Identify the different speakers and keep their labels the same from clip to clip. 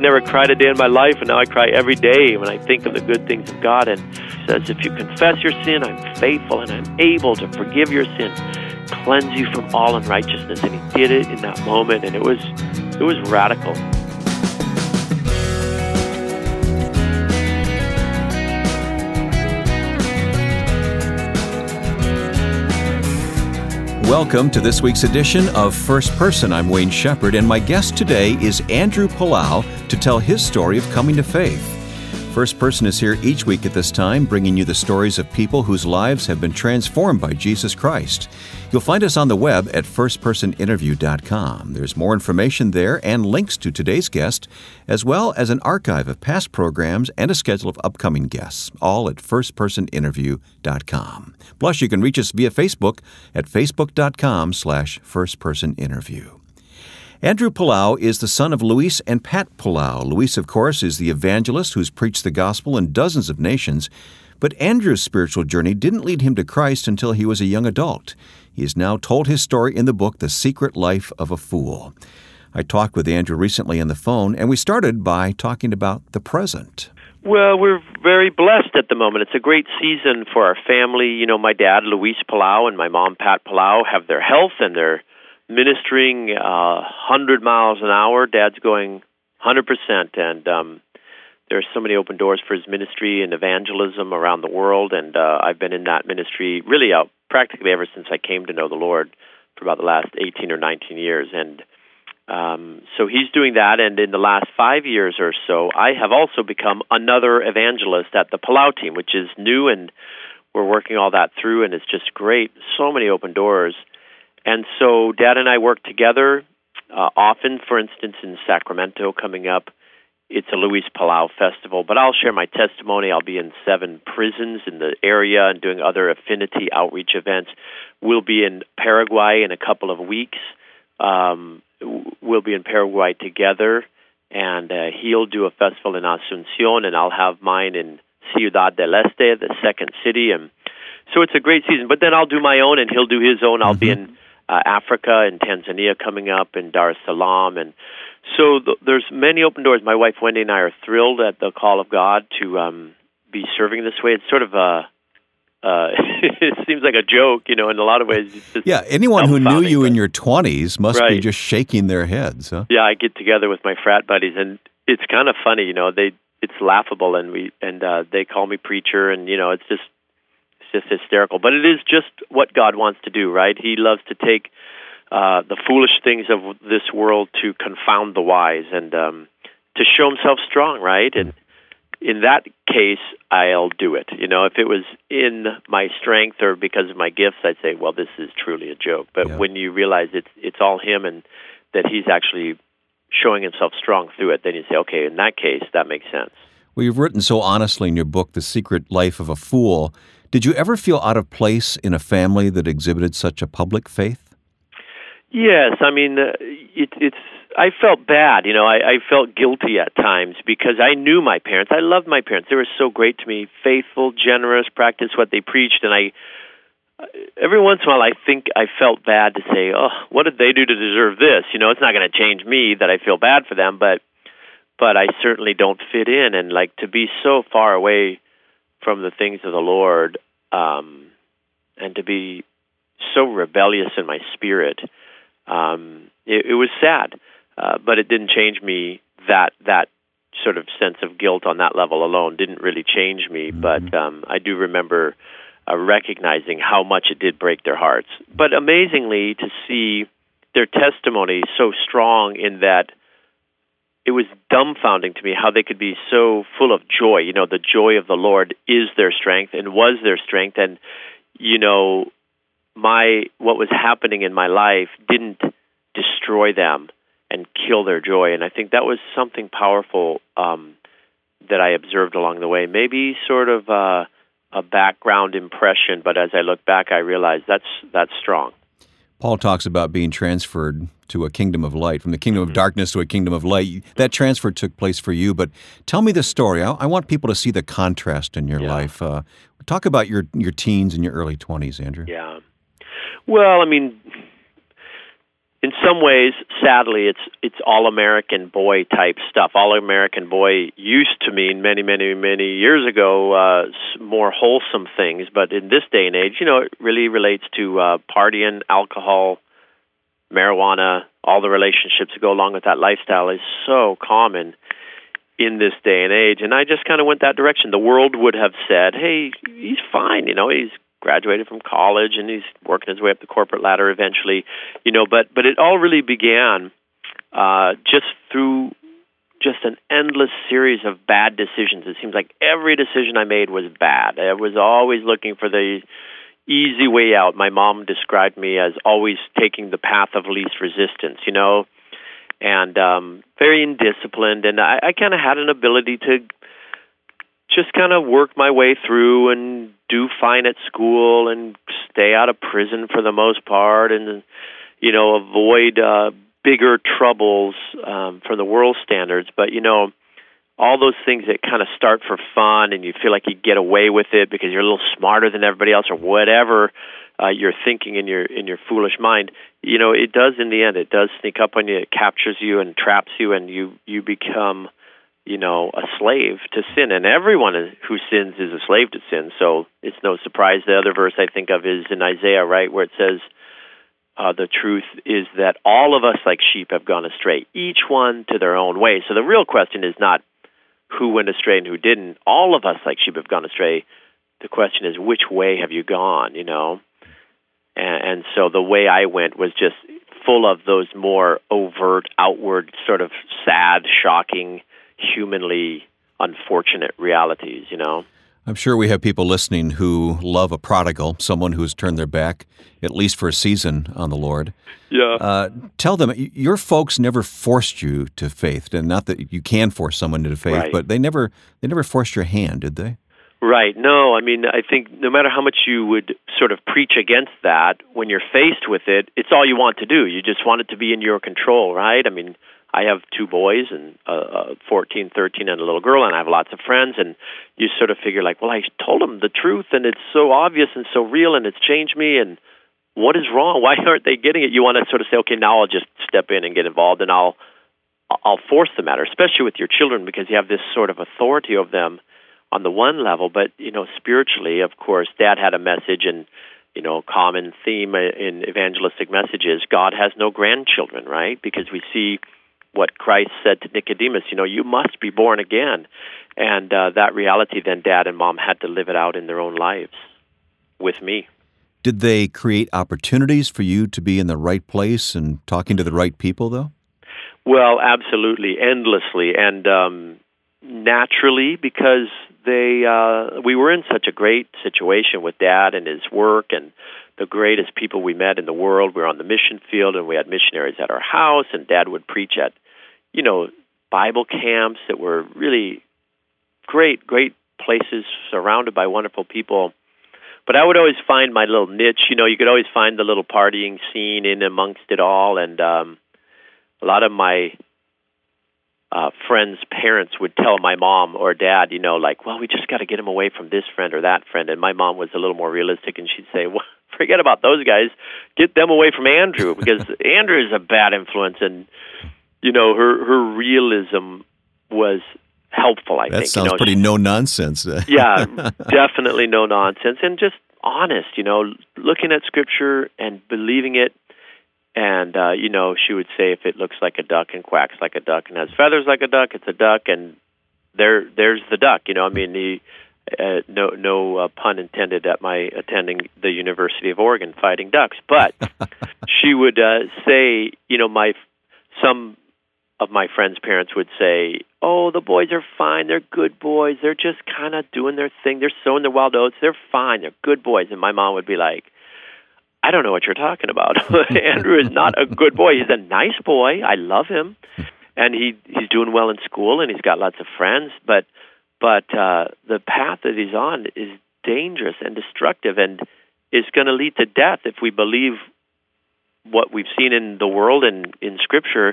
Speaker 1: never cried a day in my life, and now I cry every day when I think of the good things of God. And He says, If you confess your sin, I'm faithful and I'm able to forgive your sin, cleanse you from all unrighteousness. And He did it in that moment, and it was it was radical.
Speaker 2: Welcome to this week's edition of First Person. I'm Wayne Shepherd, and my guest today is Andrew Palau to tell his story of coming to faith. First Person is here each week at this time, bringing you the stories of people whose lives have been transformed by Jesus Christ. You'll find us on the web at firstpersoninterview.com. There's more information there and links to today's guest, as well as an archive of past programs and a schedule of upcoming guests, all at firstpersoninterview.com. Plus, you can reach us via Facebook at facebook.com slash firstpersoninterview. Andrew Palau is the son of Luis and Pat Palau. Luis, of course, is the evangelist who's preached the gospel in dozens of nations. But Andrew's spiritual journey didn't lead him to Christ until he was a young adult. He has now told his story in the book, The Secret Life of a Fool. I talked with Andrew recently on the phone, and we started by talking about the present.
Speaker 1: Well, we're very blessed at the moment. It's a great season for our family. You know, my dad, Luis Palau, and my mom, Pat Palau, have their health and they're ministering uh, 100 miles an hour. Dad's going 100%, and um, there are so many open doors for his ministry and evangelism around the world. And uh, I've been in that ministry really uh, practically ever since I came to know the Lord for about the last 18 or 19 years. And um, so he's doing that, and in the last five years or so, I have also become another evangelist at the Palau team, which is new, and we're working all that through, and it's just great. So many open doors. And so Dad and I work together uh, often, for instance, in Sacramento coming up. It's a Luis Palau festival, but I'll share my testimony. I'll be in seven prisons in the area and doing other affinity outreach events. We'll be in Paraguay in a couple of weeks. Um, we'll be in Paraguay together, and uh, he'll do a festival in Asuncion, and I'll have mine in Ciudad del Este, the second city, and so it's a great season. But then I'll do my own, and he'll do his own. I'll mm-hmm. be in uh, Africa and Tanzania coming up, and Dar es Salaam, and so th- there's many open doors. My wife Wendy and I are thrilled at the call of God to um, be serving this way. It's sort of a uh, it seems like a joke, you know, in a lot of ways.
Speaker 2: yeah, anyone who knew you in your 20s must right. be just shaking their heads. Huh?
Speaker 1: Yeah, I get together with my frat buddies, and it's kind of funny, you know. They it's laughable, and we and uh, they call me preacher, and you know, it's just it's just hysterical. But it is just what God wants to do, right? He loves to take uh, the foolish things of this world to confound the wise and um, to show Himself strong, right? And in that case, I'll do it. You know, if it was in my strength or because of my gifts, I'd say, well, this is truly a joke. But yeah. when you realize it's it's all Him and that He's actually showing Himself strong through it, then you say, okay, in that case, that makes sense.
Speaker 2: Well, you've written so honestly in your book, The Secret Life of a Fool. Did you ever feel out of place in a family that exhibited such a public faith?
Speaker 1: Yes, I mean, uh, it, it's. I felt bad, you know. I, I felt guilty at times because I knew my parents. I loved my parents; they were so great to me, faithful, generous, practiced what they preached, and I. Every once in a while, I think I felt bad to say, "Oh, what did they do to deserve this?" You know, it's not going to change me that I feel bad for them, but, but I certainly don't fit in, and like to be so far away from the things of the Lord, um, and to be so rebellious in my spirit um, it, it was sad, uh, but it didn't change me. That that sort of sense of guilt on that level alone didn't really change me. Mm-hmm. But um, I do remember uh, recognizing how much it did break their hearts. But amazingly, to see their testimony so strong in that it was dumbfounding to me how they could be so full of joy. You know, the joy of the Lord is their strength and was their strength. And, you know, my what was happening in my life didn't destroy them and kill their joy. And I think that was something powerful um, that I observed along the way. Maybe sort of uh, a background impression, but as I look back, I realize that's that's strong.
Speaker 2: Paul talks about being transferred to a kingdom of light, from the kingdom of mm-hmm. darkness to a kingdom of light. That transfer took place for you, but tell me the story. I, I want people to see the contrast in your yeah. life. Uh, talk about your, your teens and your early 20s, Andrew.
Speaker 1: Yeah. Well, I mean, in some ways, sadly, it's it's all American boy type stuff. All American boy used to mean many, many, many years ago uh, more wholesome things, but in this day and age, you know, it really relates to uh, partying, alcohol, marijuana, all the relationships that go along with that lifestyle is so common in this day and age. And I just kind of went that direction. The world would have said, "Hey, he's fine. You know, he's graduated from college and he's working his way up the corporate ladder eventually." You know, but but it all really began uh, just through just an endless series of bad decisions. It seems like every decision I made was bad. I was always looking for the easy way out. My mom described me as always taking the path of least resistance, you know, and um, very indisciplined. And I, I kind of had an ability to just kind of work my way through and do fine at school and stay out of prison for the most part and, you know, avoid uh, bigger troubles um, from the world standards. But, you know, all those things that kind of start for fun and you feel like you get away with it because you're a little smarter than everybody else or whatever uh, you're thinking in your in your foolish mind you know it does in the end it does sneak up on you it captures you and traps you and you you become you know a slave to sin and everyone who sins is a slave to sin so it's no surprise the other verse i think of is in isaiah right where it says uh, the truth is that all of us like sheep have gone astray each one to their own way so the real question is not who went astray and who didn't. All of us, like sheep, have gone astray. The question is, which way have you gone? You know, and, and so the way I went was just full of those more overt, outward, sort of sad, shocking, humanly unfortunate realities. You know.
Speaker 2: I'm sure we have people listening who love a prodigal, someone who's turned their back, at least for a season, on the Lord.
Speaker 1: Yeah. Uh,
Speaker 2: tell them your folks never forced you to faith, and not that you can force someone to faith,
Speaker 1: right.
Speaker 2: but they never they never forced your hand, did they?
Speaker 1: Right. No, I mean, I think no matter how much you would sort of preach against that, when you're faced with it, it's all you want to do. You just want it to be in your control, right? I mean, I have two boys and uh, uh, 14, 13, and a little girl, and I have lots of friends. And you sort of figure like, well, I told them the truth, and it's so obvious and so real, and it's changed me. And what is wrong? Why aren't they getting it? You want to sort of say, okay, now I'll just step in and get involved, and I'll I'll force the matter, especially with your children, because you have this sort of authority over them on the one level, but you know, spiritually, of course, Dad had a message and you know, common theme in evangelistic messages, God has no grandchildren, right? Because we see what Christ said to Nicodemus, you know, you must be born again. And uh, that reality, then dad and mom had to live it out in their own lives with me.
Speaker 2: Did they create opportunities for you to be in the right place and talking to the right people, though?
Speaker 1: Well, absolutely, endlessly, and um, naturally, because they uh, we were in such a great situation with Dad and his work and the greatest people we met in the world. We were on the mission field, and we had missionaries at our house, and Dad would preach at you know, Bible camps that were really great, great places surrounded by wonderful people. But I would always find my little niche. You know, you could always find the little partying scene in amongst it all. And um, a lot of my uh, friends' parents would tell my mom or dad, you know, like, well, we just got to get him away from this friend or that friend. And my mom was a little more realistic, and she'd say, well, forget about those guys. Get them away from Andrew because Andrew is a bad influence. And you know, her her realism was helpful. I
Speaker 2: that
Speaker 1: think
Speaker 2: that sounds
Speaker 1: you know,
Speaker 2: pretty no nonsense.
Speaker 1: yeah, definitely no nonsense, and just honest. You know, looking at scripture and believing it. And uh, you know, she would say, if it looks like a duck and quacks like a duck and has feathers like a duck, it's a duck. And there, there's the duck. You know, I mean, the uh, no no uh, pun intended at my attending the University of Oregon fighting ducks, but she would uh, say, you know, my some of my friends' parents would say, "Oh, the boys are fine. They're good boys. They're just kind of doing their thing. They're sowing their wild oats. They're fine. They're good boys." And my mom would be like, "I don't know what you're talking about. Andrew is not a good boy. He's a nice boy. I love him, and he he's doing well in school, and he's got lots of friends. But but uh, the path that he's on is dangerous and destructive, and is going to lead to death if we believe what we've seen in the world and in Scripture."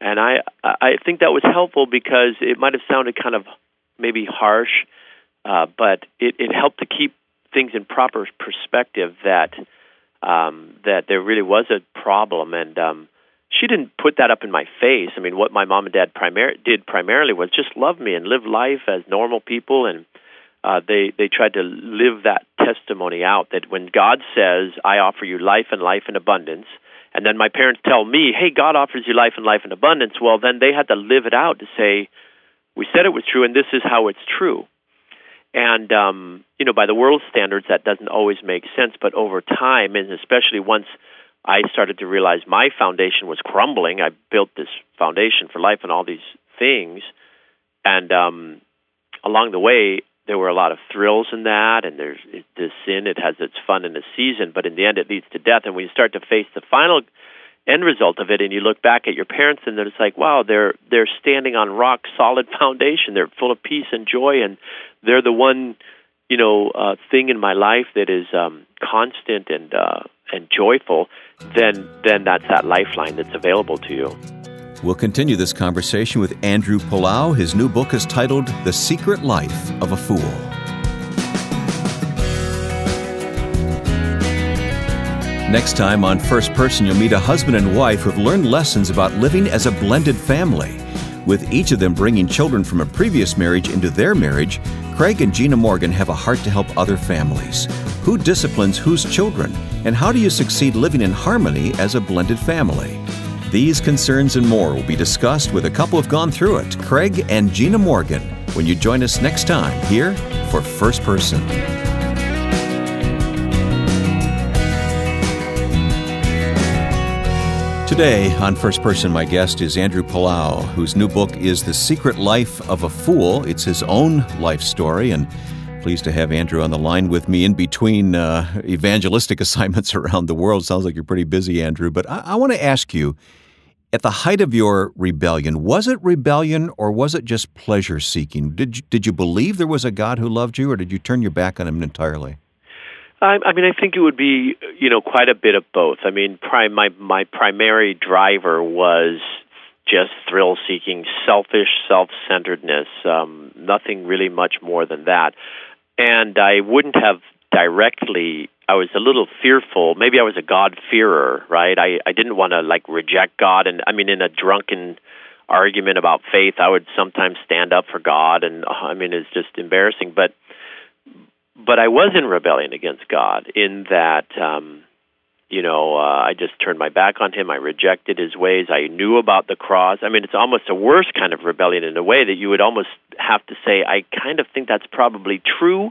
Speaker 1: And I I think that was helpful because it might have sounded kind of maybe harsh, uh, but it, it helped to keep things in proper perspective that um, that there really was a problem and um, she didn't put that up in my face. I mean, what my mom and dad primar- did primarily was just love me and live life as normal people, and uh, they they tried to live that testimony out. That when God says, "I offer you life and life in abundance," and then my parents tell me, "Hey, God offers you life and life in abundance," well, then they had to live it out to say, "We said it was true, and this is how it's true." And um, you know, by the world's standards, that doesn't always make sense. But over time, and especially once I started to realize my foundation was crumbling, I built this foundation for life and all these things. And um, along the way, there were a lot of thrills in that, and there's the sin. It has its fun in the season, but in the end, it leads to death. And when you start to face the final end result of it, and you look back at your parents, and it's like, wow, they're they're standing on rock solid foundation. They're full of peace and joy, and they're the one, you know, uh, thing in my life that is um, constant and uh, and joyful. Then then that's that lifeline that's available to you.
Speaker 2: We'll continue this conversation with Andrew Palau. His new book is titled The Secret Life of a Fool. Next time on First Person, you'll meet a husband and wife who've learned lessons about living as a blended family. With each of them bringing children from a previous marriage into their marriage, Craig and Gina Morgan have a heart to help other families. Who disciplines whose children? And how do you succeed living in harmony as a blended family? These concerns and more will be discussed with a couple who've gone through it, Craig and Gina Morgan, when you join us next time here for First Person. Today on First Person, my guest is Andrew Palau, whose new book is The Secret Life of a Fool. It's his own life story, and pleased to have Andrew on the line with me in between uh, evangelistic assignments around the world. Sounds like you're pretty busy, Andrew. But I, I want to ask you at the height of your rebellion, was it rebellion or was it just pleasure seeking? Did you, did you believe there was a God who loved you, or did you turn your back on him entirely?
Speaker 1: I, mean, I think it would be, you know, quite a bit of both. I mean, my my primary driver was just thrill seeking, selfish self centeredness. Um, nothing really much more than that. And I wouldn't have directly. I was a little fearful. Maybe I was a God fearer, right? I I didn't want to like reject God, and I mean, in a drunken argument about faith, I would sometimes stand up for God, and I mean, it's just embarrassing, but but I was in rebellion against God in that, um, you know, uh, I just turned my back on Him. I rejected His ways. I knew about the cross. I mean, it's almost a worse kind of rebellion in a way that you would almost have to say, I kind of think that's probably true,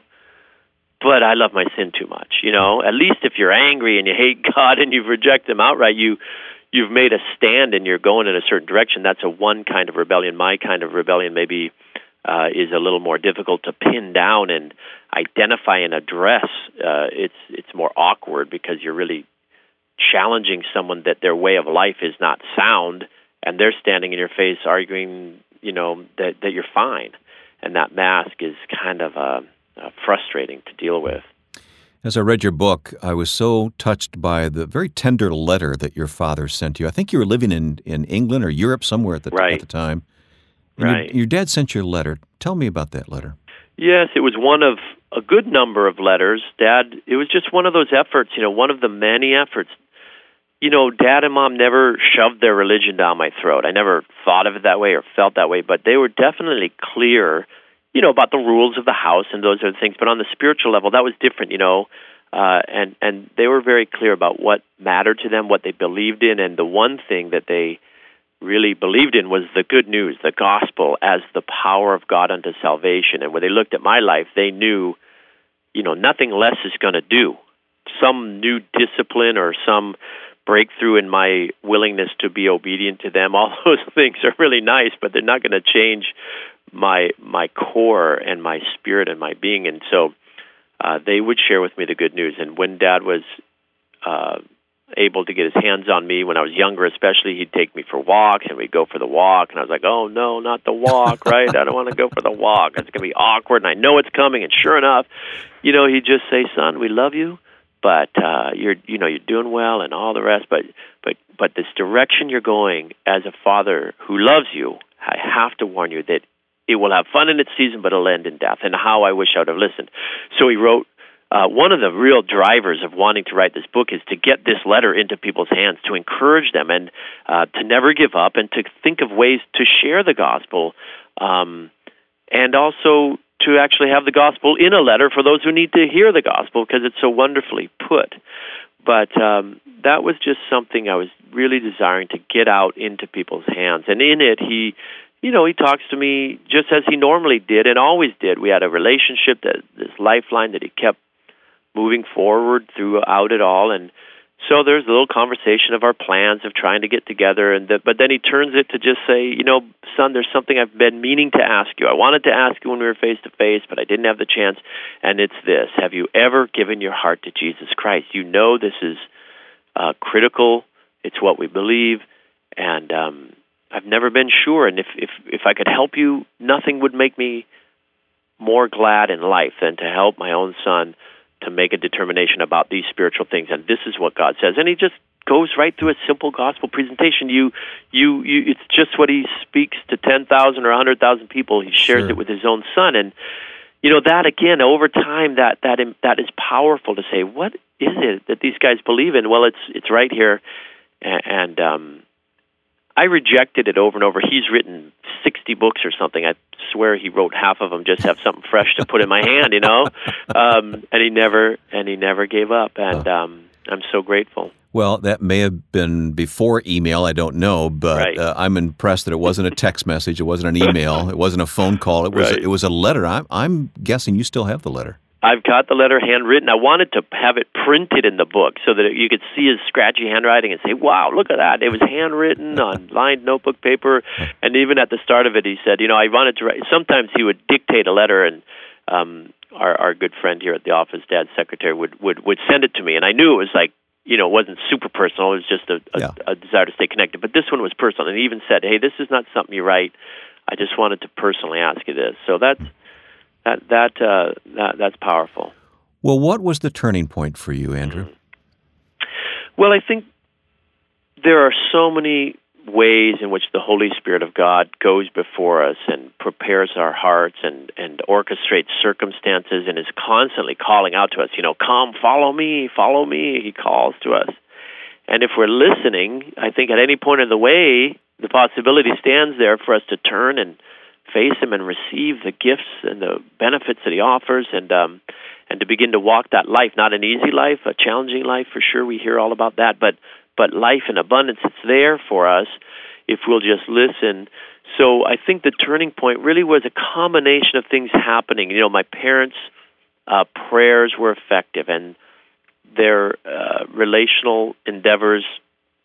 Speaker 1: but I love my sin too much. You know, at least if you're angry and you hate God and you've rejected Him outright, you you've made a stand and you're going in a certain direction. That's a one kind of rebellion. My kind of rebellion maybe uh, is a little more difficult to pin down and identify and address. Uh, it's it's more awkward because you're really challenging someone that their way of life is not sound, and they're standing in your face arguing, you know, that that you're fine, and that mask is kind of uh, uh, frustrating to deal with.
Speaker 2: As I read your book, I was so touched by the very tender letter that your father sent you. I think you were living in, in England or Europe somewhere at the,
Speaker 1: right.
Speaker 2: at the time.
Speaker 1: And right.
Speaker 2: Your, your dad sent you a letter. Tell me about that letter.
Speaker 1: Yes, it was one of a good number of letters. Dad, it was just one of those efforts, you know, one of the many efforts. You know, dad and mom never shoved their religion down my throat. I never thought of it that way or felt that way, but they were definitely clear, you know, about the rules of the house and those other things. But on the spiritual level, that was different, you know. Uh, and and they were very clear about what mattered to them, what they believed in, and the one thing that they really believed in was the good news, the gospel, as the power of God unto salvation. And when they looked at my life, they knew, you know, nothing less is going to do. Some new discipline or some breakthrough in my willingness to be obedient to them. All those things are really nice, but they're not going to change my my core and my spirit and my being. And so uh, they would share with me the good news. And when Dad was uh, able to get his hands on me when I was younger, especially. He'd take me for walks, and we'd go for the walk. And I was like, "Oh no, not the walk, right? I don't want to go for the walk. It's going to be awkward, and I know it's coming." And sure enough, you know, he'd just say, "Son, we love you, but uh, you're, you know, you're doing well, and all the rest. But, but, but this direction you're going as a father who loves you, I have to warn you that." It will have fun in its season, but it'll end in death. And how I wish I would have listened. So he wrote uh, one of the real drivers of wanting to write this book is to get this letter into people's hands, to encourage them, and uh, to never give up, and to think of ways to share the gospel, um, and also to actually have the gospel in a letter for those who need to hear the gospel because it's so wonderfully put. But um, that was just something I was really desiring to get out into people's hands, and in it, he you know, he talks to me just as he normally did and always did. We had a relationship that this lifeline that he kept moving forward throughout it all and so there's a little conversation of our plans of trying to get together and the, but then he turns it to just say you know son there's something i've been meaning to ask you. I wanted to ask you when we were face to face but i didn't have the chance. And it's this have you ever given your heart to jesus christ? You know this is uh, critical. It's what we believe. And um, i've never been sure. And if if if i could help you nothing would make me more glad in life than to help my own son to make a determination about these spiritual things. And this is what God says. And he just goes right through a simple gospel presentation. You you, you it's just what he speaks to 10,000 or 100,000 people. He shares sure. it with his own son. And you know that again over time that that that is powerful to say what is it that these guys believe in? Well it's it's right here. And, and um I rejected it over and over. He's written 60 books or something. I swear he wrote half of them just to have something fresh to put in my hand, you know. Um, and he never and he never gave up, and um, I'm so grateful.
Speaker 2: Well, that may have been before email. I don't know, but right. uh, I'm impressed that it wasn't a text message. It wasn't an email. it wasn't a phone call. It was. Right. It was a letter. I'm, I'm guessing you still have the letter.
Speaker 1: I've got the letter handwritten. I wanted to have it printed in the book so that you could see his scratchy handwriting and say, "Wow, look at that! It was handwritten on lined notebook paper." And even at the start of it, he said, "You know, I wanted to write." Sometimes he would dictate a letter, and um, our our good friend here at the office, Dad's secretary, would would would send it to me, and I knew it was like you know, it wasn't super personal. It was just a, a, yeah. a desire to stay connected. But this one was personal, and he even said, "Hey, this is not something you write. I just wanted to personally ask you this." So that's that that uh, that that's powerful.
Speaker 2: Well, what was the turning point for you, Andrew?
Speaker 1: Well, I think there are so many ways in which the Holy Spirit of God goes before us and prepares our hearts and, and orchestrates circumstances and is constantly calling out to us, you know, come, follow me, follow me. He calls to us. And if we're listening, I think at any point in the way, the possibility stands there for us to turn and face him and receive the gifts and the benefits that he offers and um and to begin to walk that life. Not an easy life a challenging life for sure we hear all about that but but life in abundance it's there for us if we'll just listen. So i think the turning point really was a combination of things happening. You know my parents uh prayers were effective and their uh relational endeavors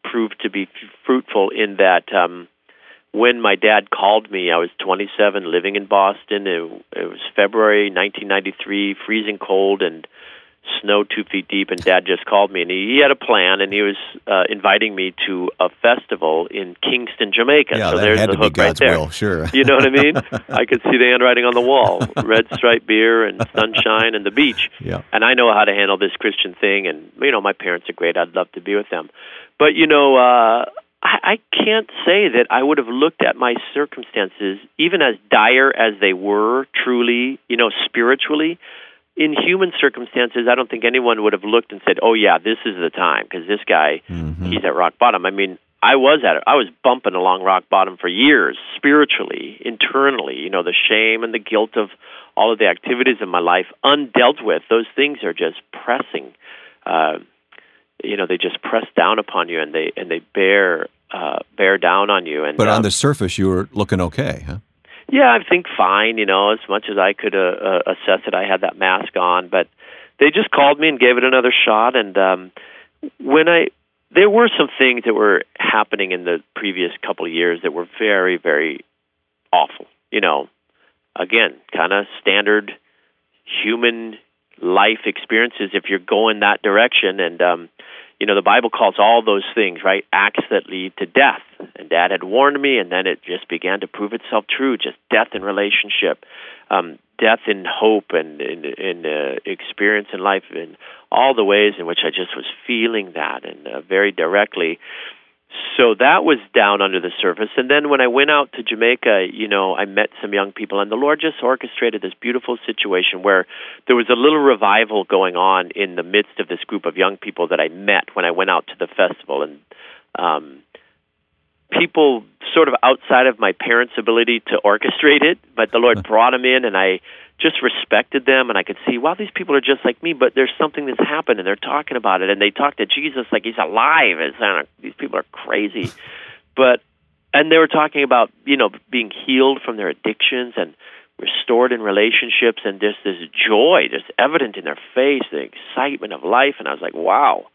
Speaker 1: proved to be f- fruitful in that um when my dad called me, I was 27, living in Boston. It, it was February 1993, freezing cold and snow two feet deep. And Dad just called me, and he, he had a plan, and he was uh, inviting me to a festival in Kingston, Jamaica.
Speaker 2: Yeah,
Speaker 1: so
Speaker 2: that
Speaker 1: there's
Speaker 2: had
Speaker 1: the
Speaker 2: to
Speaker 1: hook
Speaker 2: be God's
Speaker 1: right there.
Speaker 2: Will, sure.
Speaker 1: You know what I mean? I could see the handwriting on the wall: red stripe beer and sunshine and the beach.
Speaker 2: Yeah.
Speaker 1: And I know how to handle this Christian thing, and you know my parents are great. I'd love to be with them, but you know. uh I, I can't say that I would have looked at my circumstances, even as dire as they were, truly, you know, spiritually. In human circumstances, I don't think anyone would have looked and said, "Oh yeah, this is the time," because this guy, mm-hmm. he's at rock bottom. I mean, I was at it. I was bumping along rock bottom for years, spiritually, internally. You know, the shame and the guilt of all of the activities in my life, undealt with. Those things are just pressing. Uh, you know, they just press down upon you, and they and they bear uh, bear down on you. And
Speaker 2: but on
Speaker 1: um,
Speaker 2: the surface, you were looking okay, huh?
Speaker 1: Yeah, I think fine. You know, as much as I could uh, uh, assess it, I had that mask on. But they just called me and gave it another shot. And um, when I there were some things that were happening in the previous couple of years that were very, very awful. You know, again, kind of standard human life experiences if you're going that direction. And um, you know, the Bible calls all those things, right, acts that lead to death. And Dad had warned me, and then it just began to prove itself true just death in relationship, um, death in hope and in, in uh, experience in life, in all the ways in which I just was feeling that and uh, very directly. So that was down under the surface. And then when I went out to Jamaica, you know, I met some young people, and the Lord just orchestrated this beautiful situation where there was a little revival going on in the midst of this group of young people that I met when I went out to the festival. And um, people sort of outside of my parents' ability to orchestrate it, but the Lord brought them in, and I just respected them and I could see, wow, these people are just like me, but there's something that's happened and they're talking about it and they talk to Jesus like he's alive. It's not, these people are crazy. but and they were talking about, you know, being healed from their addictions and restored in relationships and just this joy just evident in their face, the excitement of life and I was like, wow.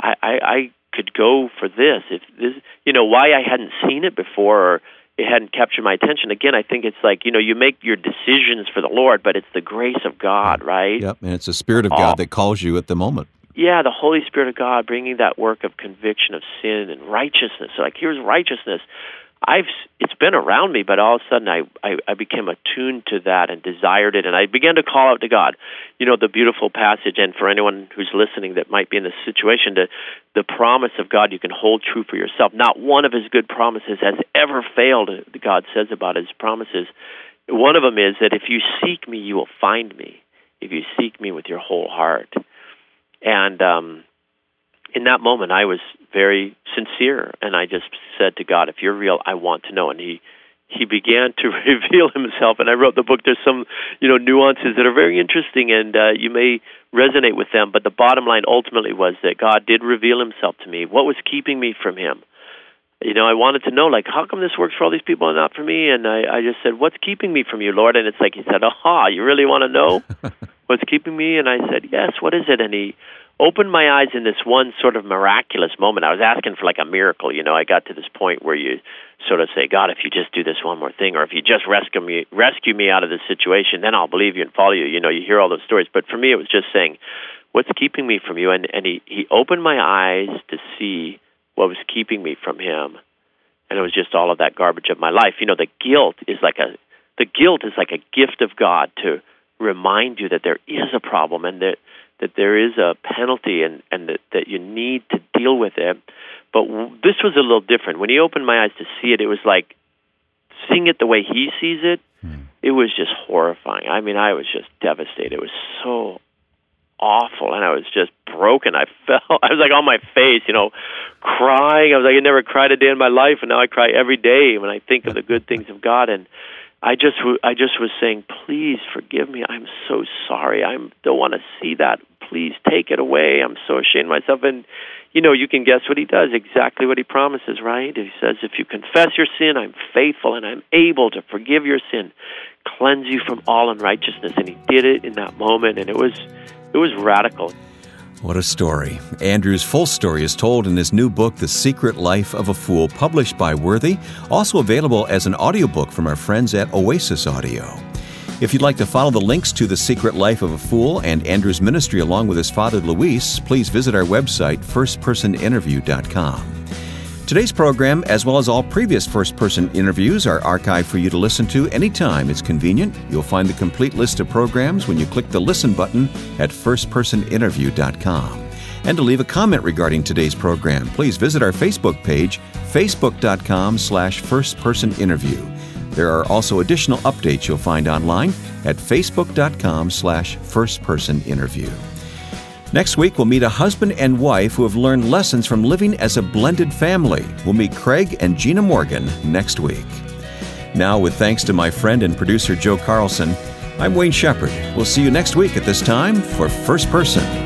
Speaker 1: I, I, I could go for this if this you know why I hadn't seen it before or it hadn't captured my attention. Again, I think it's like you know you make your decisions for the Lord, but it's the grace of God, right?
Speaker 2: Yep, and it's the Spirit of God that calls you at the moment.
Speaker 1: Yeah, the Holy Spirit of God bringing that work of conviction of sin and righteousness. So like here's righteousness. I've it's been around me, but all of a sudden I, I I became attuned to that and desired it, and I began to call out to God. You know the beautiful passage, and for anyone who's listening that might be in this situation, to the promise of God you can hold true for yourself. Not one of His good promises has ever failed. God says about His promises. One of them is that if you seek me, you will find me. If you seek me with your whole heart, and um, in that moment, I was very sincere, and I just said to God, "If you're real, I want to know." And He He began to reveal Himself, and I wrote the book. There's some you know nuances that are very interesting, and uh, you may resonate with them. But the bottom line ultimately was that God did reveal Himself to me. What was keeping me from Him? You know, I wanted to know, like, how come this works for all these people and not for me? And I, I just said, "What's keeping me from you, Lord?" And it's like He said, "Aha, you really want to know what's keeping me?" And I said, "Yes. What is it?" And He opened my eyes in this one sort of miraculous moment. I was asking for like a miracle, you know. I got to this point where you sort of say, God, if you just do this one more thing, or if you just rescue me, rescue me out of this situation, then I'll believe you and follow you. You know, you hear all those stories, but for me, it was just saying, what's keeping me from you? And and he he opened my eyes to see what was keeping me from him, and it was just all of that garbage of my life. You know, the guilt is like a the guilt is like a gift of God to remind you that there is a problem and that that there is a penalty and and that that you need to deal with it. But w- this was a little different. When he opened my eyes to see it, it was like seeing it the way he sees it. Hmm. It was just horrifying. I mean, I was just devastated. It was so awful and I was just broken. I felt I was like on my face, you know, crying. I was like I never cried a day in my life and now I cry every day when I think of the good things of God and I just I just was saying, please forgive me. I'm so sorry. I don't want to see that. Please take it away. I'm so ashamed of myself. And you know, you can guess what he does. Exactly what he promises, right? He says, if you confess your sin, I'm faithful and I'm able to forgive your sin, cleanse you from all unrighteousness. And he did it in that moment, and it was it was radical.
Speaker 2: What a story. Andrew's full story is told in his new book, The Secret Life of a Fool, published by Worthy, also available as an audiobook from our friends at Oasis Audio. If you'd like to follow the links to The Secret Life of a Fool and Andrew's ministry along with his father Luis, please visit our website, firstpersoninterview.com. Today's program, as well as all previous first person interviews, are archived for you to listen to anytime it's convenient. You'll find the complete list of programs when you click the listen button at firstpersoninterview.com. And to leave a comment regarding today's program, please visit our Facebook page, facebook.com slash firstpersoninterview. There are also additional updates you'll find online at facebook.com slash firstpersoninterview. Next week, we'll meet a husband and wife who have learned lessons from living as a blended family. We'll meet Craig and Gina Morgan next week. Now, with thanks to my friend and producer Joe Carlson, I'm Wayne Shepherd. We'll see you next week at this time for First Person.